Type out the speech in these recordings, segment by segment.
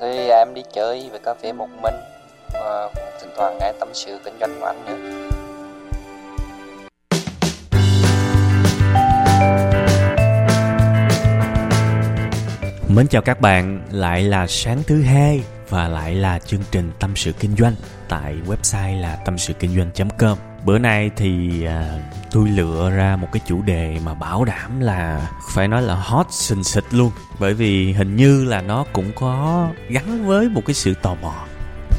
Thì à, em đi chơi về cà phê một mình và cũng thỉnh thoảng nghe tâm sự kinh doanh của anh nữa. Mến chào các bạn, lại là sáng thứ hai và lại là chương trình Tâm sự Kinh doanh tại website là tâm sự kinh doanh.com. Bữa nay thì à, tôi lựa ra một cái chủ đề mà bảo đảm là phải nói là hot sình xịt luôn. Bởi vì hình như là nó cũng có gắn với một cái sự tò mò.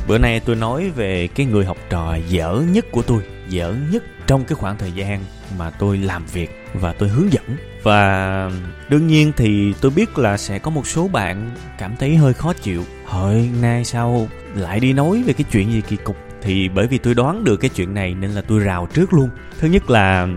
Bữa nay tôi nói về cái người học trò dở nhất của tôi, dở nhất trong cái khoảng thời gian mà tôi làm việc và tôi hướng dẫn. Và đương nhiên thì tôi biết là sẽ có một số bạn cảm thấy hơi khó chịu. Hồi nay sao lại đi nói về cái chuyện gì kỳ cục? Thì bởi vì tôi đoán được cái chuyện này nên là tôi rào trước luôn. Thứ nhất là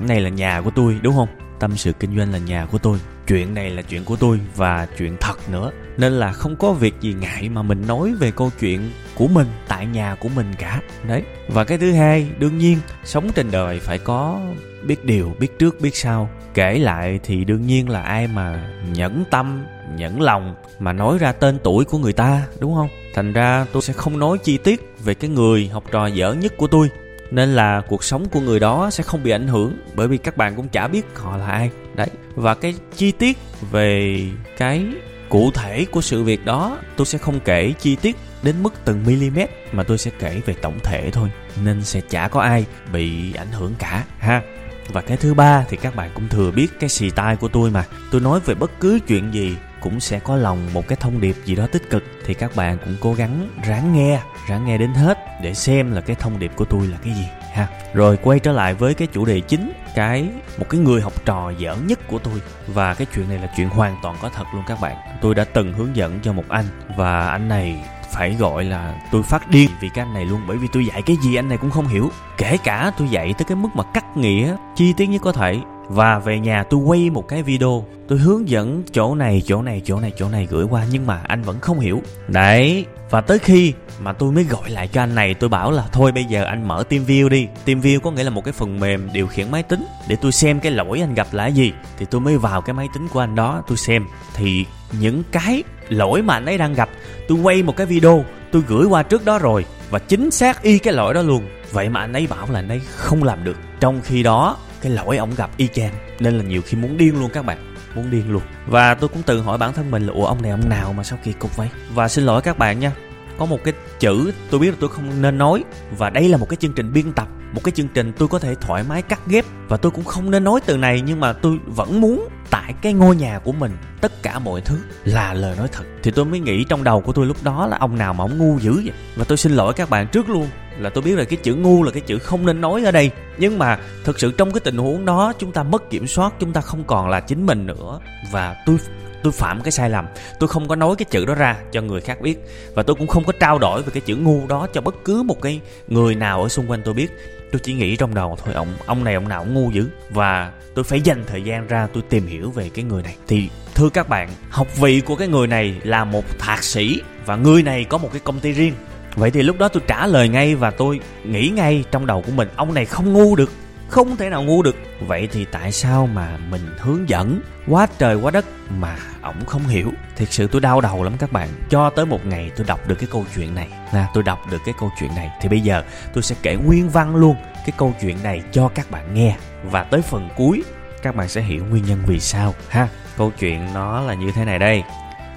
này là nhà của tôi, đúng không? Tâm sự kinh doanh là nhà của tôi, chuyện này là chuyện của tôi và chuyện thật nữa nên là không có việc gì ngại mà mình nói về câu chuyện của mình, tại nhà của mình cả. Đấy. Và cái thứ hai, đương nhiên, sống trên đời phải có biết điều, biết trước, biết sau. Kể lại thì đương nhiên là ai mà nhẫn tâm, nhẫn lòng mà nói ra tên tuổi của người ta, đúng không? Thành ra tôi sẽ không nói chi tiết về cái người học trò dở nhất của tôi. Nên là cuộc sống của người đó sẽ không bị ảnh hưởng, bởi vì các bạn cũng chả biết họ là ai. Đấy. Và cái chi tiết về cái cụ thể của sự việc đó, tôi sẽ không kể chi tiết đến mức từng mm mà tôi sẽ kể về tổng thể thôi. Nên sẽ chả có ai bị ảnh hưởng cả, ha. Và cái thứ ba thì các bạn cũng thừa biết cái xì tai của tôi mà. Tôi nói về bất cứ chuyện gì cũng sẽ có lòng một cái thông điệp gì đó tích cực, thì các bạn cũng cố gắng ráng nghe ráng nghe đến hết để xem là cái thông điệp của tôi là cái gì, ha. Rồi quay trở lại với cái chủ đề chính cái, một cái người học trò dở nhất của tôi. Và cái chuyện này là chuyện hoàn toàn có thật luôn các bạn. Tôi đã từng hướng dẫn cho một anh và anh này phải gọi là tôi phát điên vì cái anh này luôn. Bởi vì tôi dạy cái gì anh này cũng không hiểu. Kể cả tôi dạy tới cái mức mà cắt nghĩa, chi tiết nhất có thể và về nhà tôi quay một cái video, tôi hướng dẫn chỗ này chỗ này chỗ này chỗ này gửi qua, nhưng mà anh vẫn không hiểu. Đấy, và tới khi mà tôi mới gọi lại cho anh này, tôi bảo là, thôi bây giờ anh mở TeamView đi. TeamView có nghĩa là một cái phần mềm điều khiển máy tính để tôi xem cái lỗi anh gặp là gì. Thì tôi mới vào cái máy tính của anh đó, tôi xem. Thì những cái lỗi mà anh ấy đang gặp, tôi quay một cái video, tôi gửi qua trước đó rồi và chính xác y cái lỗi đó luôn. Vậy mà anh ấy bảo là anh ấy không làm được. Trong khi đó cái lỗi ông gặp y chang. Nên là nhiều khi muốn điên luôn các bạn. Muốn điên luôn. Và tôi cũng tự hỏi bản thân mình là, ủa, ông này ông nào mà sao kỳ cục vậy? Và xin lỗi các bạn nha. Có một cái chữ tôi biết là tôi không nên nói. Và đây là một cái chương trình biên tập. Một cái chương trình tôi có thể thoải mái cắt ghép. Và tôi cũng không nên nói từ này, nhưng mà tôi vẫn muốn tại cái ngôi nhà của mình, tất cả mọi thứ là lời nói thật. Thì tôi mới nghĩ trong đầu của tôi lúc đó là ông nào mà ông ngu dữ vậy? Và tôi xin lỗi các bạn trước luôn là tôi biết là cái chữ ngu là cái chữ không nên nói ở đây. Nhưng mà thực sự trong cái tình huống đó, chúng ta mất kiểm soát, chúng ta không còn là chính mình nữa. Và tôi tôi phạm cái sai lầm. Tôi không có nói cái chữ đó ra cho người khác biết. Và tôi cũng không có trao đổi về cái chữ ngu đó cho bất cứ một cái người nào ở xung quanh tôi biết. Tôi chỉ nghĩ trong đầu thôi, ông ông này ông nào cũng ngu dữ. Và tôi phải dành thời gian ra tôi tìm hiểu về cái người này. Thì, thưa các bạn, học vị của cái người này là một thạc sĩ. Và người này có một cái công ty riêng vậy thì lúc đó tôi trả lời ngay và tôi nghĩ ngay trong đầu của mình, ông này không ngu được, không thể nào ngu được. Vậy thì tại sao mà mình hướng dẫn quá trời quá đất mà ổng không hiểu? Thiệt sự tôi đau đầu lắm các bạn. Cho tới một ngày tôi đọc được cái câu chuyện này. Nè, tôi đọc được cái câu chuyện này. Thì bây giờ tôi sẽ kể nguyên văn luôn cái câu chuyện này cho các bạn nghe. Và tới phần cuối, các bạn sẽ hiểu nguyên nhân vì sao, ha. Câu chuyện nó là như thế này đây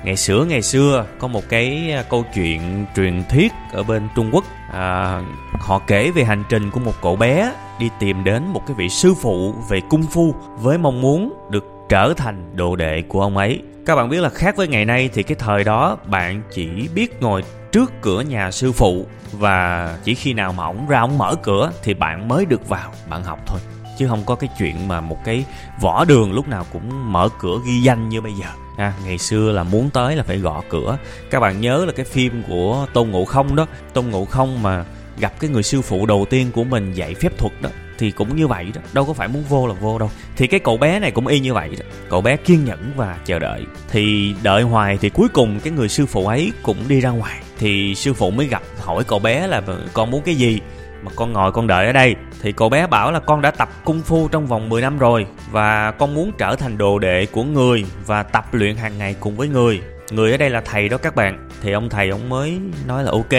ngày xưa ngày xưa có một cái à, câu chuyện truyền thuyết ở bên trung quốc. À, họ kể về hành trình của một cậu bé đi tìm đến một cái vị sư phụ về cung phu với mong muốn được trở thành đồ đệ của ông ấy. Các bạn biết là khác với ngày nay thì cái thời đó bạn chỉ biết ngồi trước cửa nhà sư phụ và chỉ khi nào mà ổng ra ổng mở cửa thì bạn mới được vào bạn học thôi. Chứ không có cái chuyện mà một cái võ đường lúc nào cũng mở cửa ghi danh như bây giờ à, ngày xưa là muốn tới là phải gõ cửa. Các bạn nhớ là cái phim của tôn ngộ không đó. Tôn ngộ không mà gặp cái người sư phụ đầu tiên của mình dạy phép thuật đó thì cũng như vậy đó. Đâu có phải muốn vô là vô đâu. Thì cái cậu bé này cũng y như vậy đó. Cậu bé kiên nhẫn và chờ đợi. Thì đợi hoài thì cuối cùng cái người sư phụ ấy cũng đi ra ngoài. Thì sư phụ mới gặp hỏi cậu bé là con muốn cái gì? Mà con ngồi con đợi ở đây thì cậu bé bảo là con đã tập cung phu trong vòng 10 năm rồi và con muốn trở thành đồ đệ của người và tập luyện hàng ngày cùng với người. Người ở đây là thầy đó các bạn. Thì ông thầy ông mới nói là ok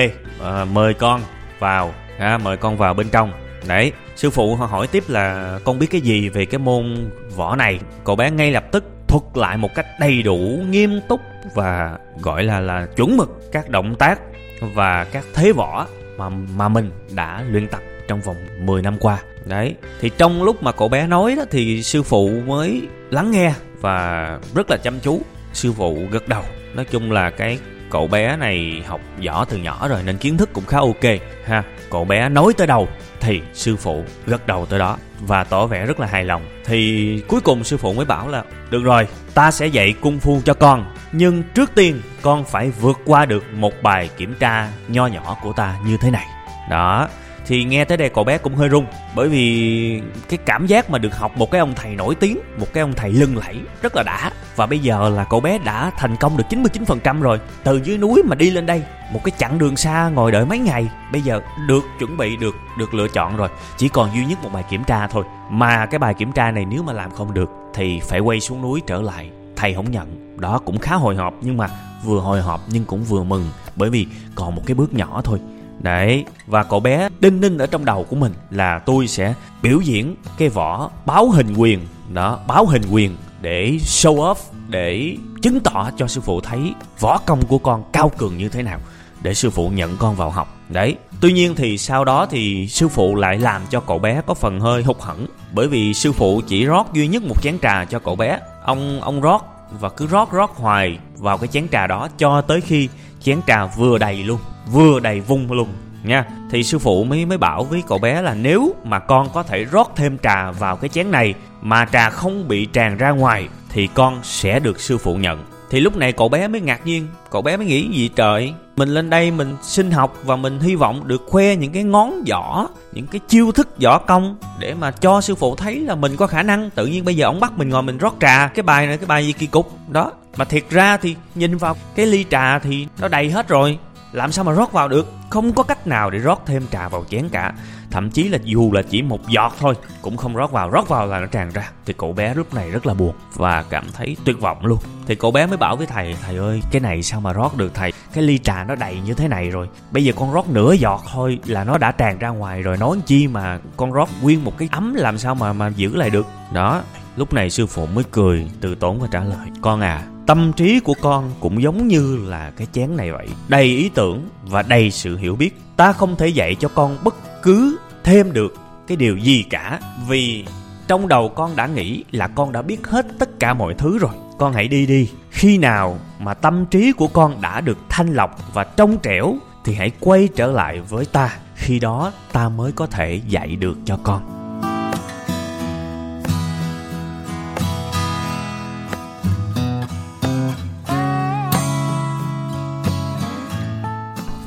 à, mời con vào à, mời con vào bên trong. Đấy sư phụ hỏi tiếp là con biết cái gì về cái môn võ này? Cậu bé ngay lập tức thuật lại một cách đầy đủ nghiêm túc và gọi là là chuẩn mực các động tác và các thế võ mà mà mình đã luyện tập trong vòng 10 năm qua. Đấy, thì trong lúc mà cậu bé nói đó thì sư phụ mới lắng nghe và rất là chăm chú. Sư phụ gật đầu. Nói chung là cái cậu bé này học võ từ nhỏ rồi nên kiến thức cũng khá ok, ha. Cậu bé nói tới đầu thì sư phụ gật đầu tới đó và tỏ vẻ rất là hài lòng. Thì cuối cùng sư phụ mới bảo là, được rồi, ta sẽ dạy cung phu cho con, nhưng trước tiên con phải vượt qua được một bài kiểm tra nho nhỏ của ta như thế này. Đó thì nghe tới đây cậu bé cũng hơi run. Bởi vì cái cảm giác mà được học một cái ông thầy nổi tiếng, một cái ông thầy lưng lẫy rất là đã. Và bây giờ là cậu bé đã thành công được 99% rồi. Từ dưới núi mà đi lên đây, một cái chặng đường xa ngồi đợi mấy ngày, bây giờ được chuẩn bị, được được lựa chọn rồi. Chỉ còn duy nhất một bài kiểm tra thôi. Mà cái bài kiểm tra này nếu mà làm không được, thì phải quay xuống núi trở lại. Thầy không nhận. Đó cũng khá hồi hộp, nhưng mà vừa hồi hộp nhưng cũng vừa mừng. Bởi vì còn một cái bước nhỏ thôi. Đấy, và cậu bé đinh ninh ở trong đầu của mình là tôi sẽ biểu diễn cái võ báo hình quyền. Đó, báo hình quyền để show off, để chứng tỏ cho sư phụ thấy võ công của con cao cường như thế nào Để sư phụ nhận con vào học. Đấy, tuy nhiên thì sau đó thì sư phụ lại làm cho cậu bé có phần hơi hụt hẫng Bởi vì sư phụ chỉ rót duy nhất một chén trà cho cậu bé. Ông ông rót và cứ rót rót hoài vào cái chén trà đó cho tới khi chén trà vừa đầy luôn, vừa đầy vung luôn, nha. Thì sư phụ mới mới bảo với cậu bé là nếu mà con có thể rót thêm trà vào cái chén này mà trà không bị tràn ra ngoài thì con sẽ được sư phụ nhận thì lúc này cậu bé mới ngạc nhiên, cậu bé mới nghĩ gì trời? Mình lên đây mình xin học và mình hy vọng được khoe những cái ngón võ những cái chiêu thức võ công để mà cho sư phụ thấy là mình có khả năng. Tự nhiên bây giờ ông bắt mình ngồi mình rót trà, cái bài này, cái bài gì kỳ cục? Đó, mà thiệt ra thì nhìn vào cái ly trà thì nó đầy hết rồi. Làm sao mà rót vào được? Không có cách nào để rót thêm trà vào chén cả thậm chí là dù là chỉ một giọt thôi, cũng không rót vào rót vào là nó tràn ra. Thì cậu bé lúc này rất là buồn và cảm thấy tuyệt vọng luôn. Thì cậu bé mới bảo với thầy thầy ơi, cái này sao mà rót được thầy? Cái ly trà nó đầy như thế này rồi. Bây giờ con rót nửa giọt thôi là nó đã tràn ra ngoài rồi. Nói chi mà con rót nguyên một cái ấm làm sao mà mà giữ lại được? Đó, lúc này sư phụ mới cười, từ tốn và trả lời, con à tâm trí của con cũng giống như là cái chén này vậy. Đầy ý tưởng và đầy sự hiểu biết. Ta không thể dạy cho con bất cứ thêm được cái điều gì cả. Vì trong đầu con đã nghĩ là con đã biết hết tất cả mọi thứ rồi. Con hãy đi đi. Khi nào mà tâm trí của con đã được thanh lọc và trong trẻo, thì hãy quay trở lại với ta. Khi đó, ta mới có thể dạy được cho con.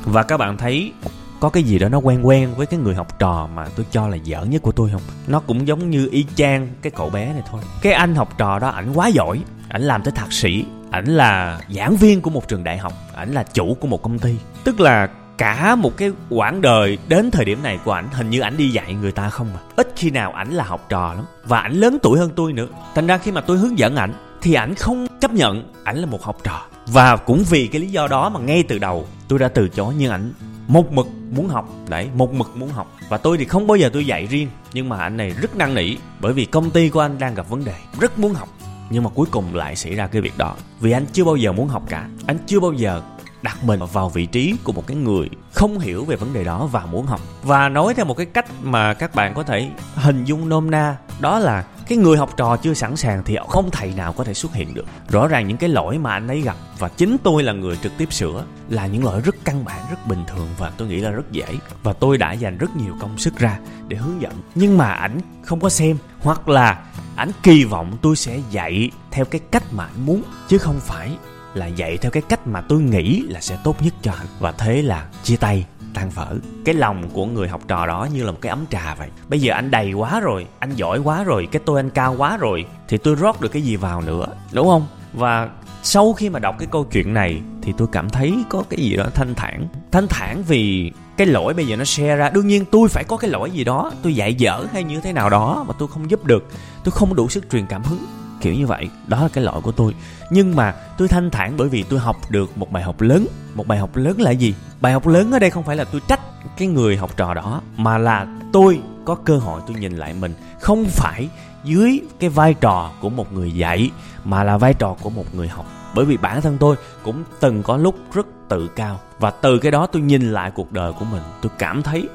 Và các bạn thấy có cái gì đó nó quen quen với cái người học trò mà tôi cho là dở nhất của tôi không? Nó cũng giống như y chang cái cậu bé này thôi. Cái anh học trò đó, ảnh quá giỏi. Ảnh làm tới thạc sĩ. Ảnh là giảng viên của một trường đại học. Ảnh là chủ của một công ty. Tức là cả một cái quãng đời đến thời điểm này của ảnh, hình như ảnh đi dạy người ta không mà ít khi nào ảnh là học trò lắm. Và ảnh lớn tuổi hơn tôi nữa. Thành ra khi mà tôi hướng dẫn ảnh, thì ảnh không chấp nhận ảnh là một học trò. Và cũng vì cái lý do đó mà ngay từ đầu tôi đã từ chối, nhưng ảnh một mực muốn học, đấy, một mực muốn học. Và tôi thì không bao giờ tôi dạy riêng, nhưng mà anh này rất năn nỉ, bởi vì công ty của anh đang gặp vấn đề, rất muốn học. Nhưng mà cuối cùng lại xảy ra cái việc đó, vì anh chưa bao giờ muốn học cả. Anh chưa bao giờ đặt mình vào vị trí của một cái người không hiểu về vấn đề đó và muốn học. Và nói theo một cái cách mà các bạn có thể hình dung nôm na, đó là cái người học trò chưa sẵn sàng thì không thầy nào có thể xuất hiện được. Rõ ràng những cái lỗi mà anh ấy gặp và chính tôi là người trực tiếp sửa là những lỗi rất căn bản, rất bình thường và tôi nghĩ là rất dễ. Và tôi đã dành rất nhiều công sức ra để hướng dẫn. Nhưng mà ảnh không có xem hoặc là ảnh kỳ vọng tôi sẽ dạy theo cái cách mà ảnh muốn, chứ không phải là dạy theo cái cách mà tôi nghĩ là sẽ tốt nhất cho anh. Và thế là chia tay tan vỡ cái lòng của người học trò đó như là một cái ấm trà vậy. Bây giờ anh đầy quá rồi, anh giỏi quá rồi, cái tôi anh cao quá rồi, thì tôi rót được cái gì vào nữa, đúng không? Và sau khi mà đọc cái câu chuyện này, thì tôi cảm thấy có cái gì đó thanh thản. Thanh thản vì cái lỗi bây giờ nó share ra. Đương nhiên tôi phải có cái lỗi gì đó, tôi dạy dở hay như thế nào đó mà tôi không giúp được. Tôi không đủ sức truyền cảm hứng kiểu như vậy. Đó là cái lỗi của tôi. Nhưng mà tôi thanh thản bởi vì tôi học được một bài học lớn. Một bài học lớn là gì? Bài học lớn ở đây không phải là tôi trách cái người học trò đó, mà là tôi có cơ hội tôi nhìn lại mình. Không phải dưới cái vai trò của một người dạy, mà là vai trò của một người học. Bởi vì bản thân tôi cũng từng có lúc rất tự cao. Và từ cái đó tôi nhìn lại cuộc đời của mình. Tôi cảm thấy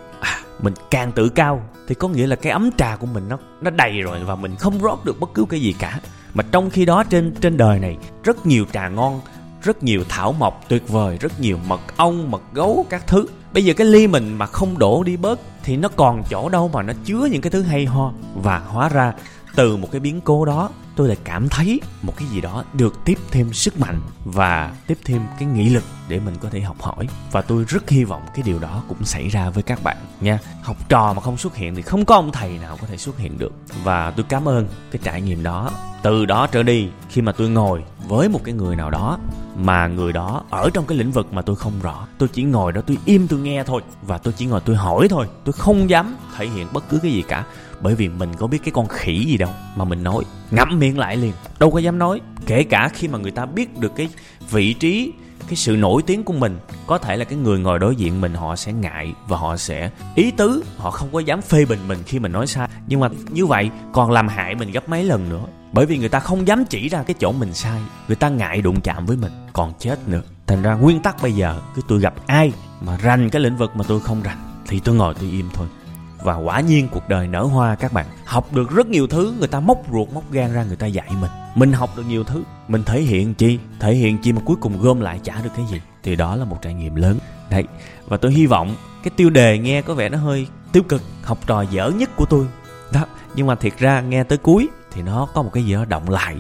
mình càng tự cao thì có nghĩa là cái ấm trà của mình nó nó đầy rồi và mình không rót được bất cứ cái gì cả. Mà trong khi đó trên trên đời này, rất nhiều trà ngon, rất nhiều thảo mộc tuyệt vời, rất nhiều mật ong, mật gấu, các thứ. Bây giờ cái ly mình mà không đổ đi bớt thì nó còn chỗ đâu mà nó chứa những cái thứ hay ho. Và hóa ra, từ một cái biến cố đó tôi lại cảm thấy một cái gì đó được tiếp thêm sức mạnh và tiếp thêm cái nghị lực để mình có thể học hỏi. Và tôi rất hy vọng cái điều đó cũng xảy ra với các bạn nha. Học trò mà không xuất hiện thì không có ông thầy nào có thể xuất hiện được. Và tôi cảm ơn cái trải nghiệm đó. Từ đó trở đi, khi mà tôi ngồi với một cái người nào đó mà người đó ở trong cái lĩnh vực mà tôi không rõ, tôi chỉ ngồi đó tôi im tôi nghe thôi. Và tôi chỉ ngồi tôi hỏi thôi, tôi không dám thể hiện bất cứ cái gì cả. Bởi vì mình có biết cái con khỉ gì đâu mà mình nói ngậm miệng lại liền. Đâu có dám nói, kể cả khi mà người ta biết được cái vị trí, cái sự nổi tiếng của mình, có thể là cái người ngồi đối diện mình, họ sẽ ngại và họ sẽ ý tứ, họ không có dám phê bình mình khi mình nói sai. Nhưng mà như vậy, còn làm hại mình gấp mấy lần nữa. Bởi vì người ta không dám chỉ ra cái chỗ mình sai, người ta ngại đụng chạm với mình, còn chết nữa. Thành ra nguyên tắc bây giờ, cứ tôi gặp ai mà rành cái lĩnh vực mà tôi không rành, thì tôi ngồi tôi im thôi và quả nhiên cuộc đời nở hoa các bạn. Học được rất nhiều thứ, người ta móc ruột, móc gan ra, người ta dạy mình. Mình học được nhiều thứ. Mình thể hiện chi? Thể hiện chi mà cuối cùng gom lại trả được cái gì? Thì đó là một trải nghiệm lớn. Đấy, và tôi hy vọng cái tiêu đề nghe có vẻ nó hơi tiêu cực, học trò dở nhất của tôi. Đó, nhưng mà thiệt ra nghe tới cuối thì nó có một cái gì đó động lại.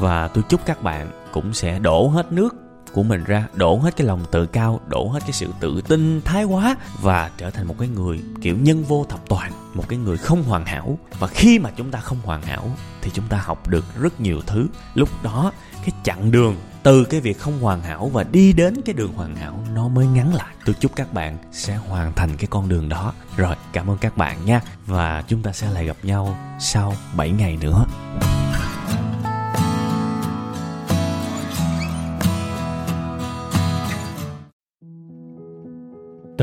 Và tôi chúc các bạn cũng sẽ đổ hết nước của mình ra, đổ hết cái lòng tự cao, đổ hết cái sự tự tin, thái quá và trở thành một cái người kiểu nhân vô thập toàn, một cái người không hoàn hảo. Và khi mà chúng ta không hoàn hảo thì chúng ta học được rất nhiều thứ. Lúc đó, cái chặng đường từ cái việc không hoàn hảo và đi đến cái đường hoàn hảo nó mới ngắn lại. Tôi chúc các bạn sẽ hoàn thành cái con đường đó. Rồi, cảm ơn các bạn nha. Và chúng ta sẽ lại gặp nhau sau 7 ngày nữa.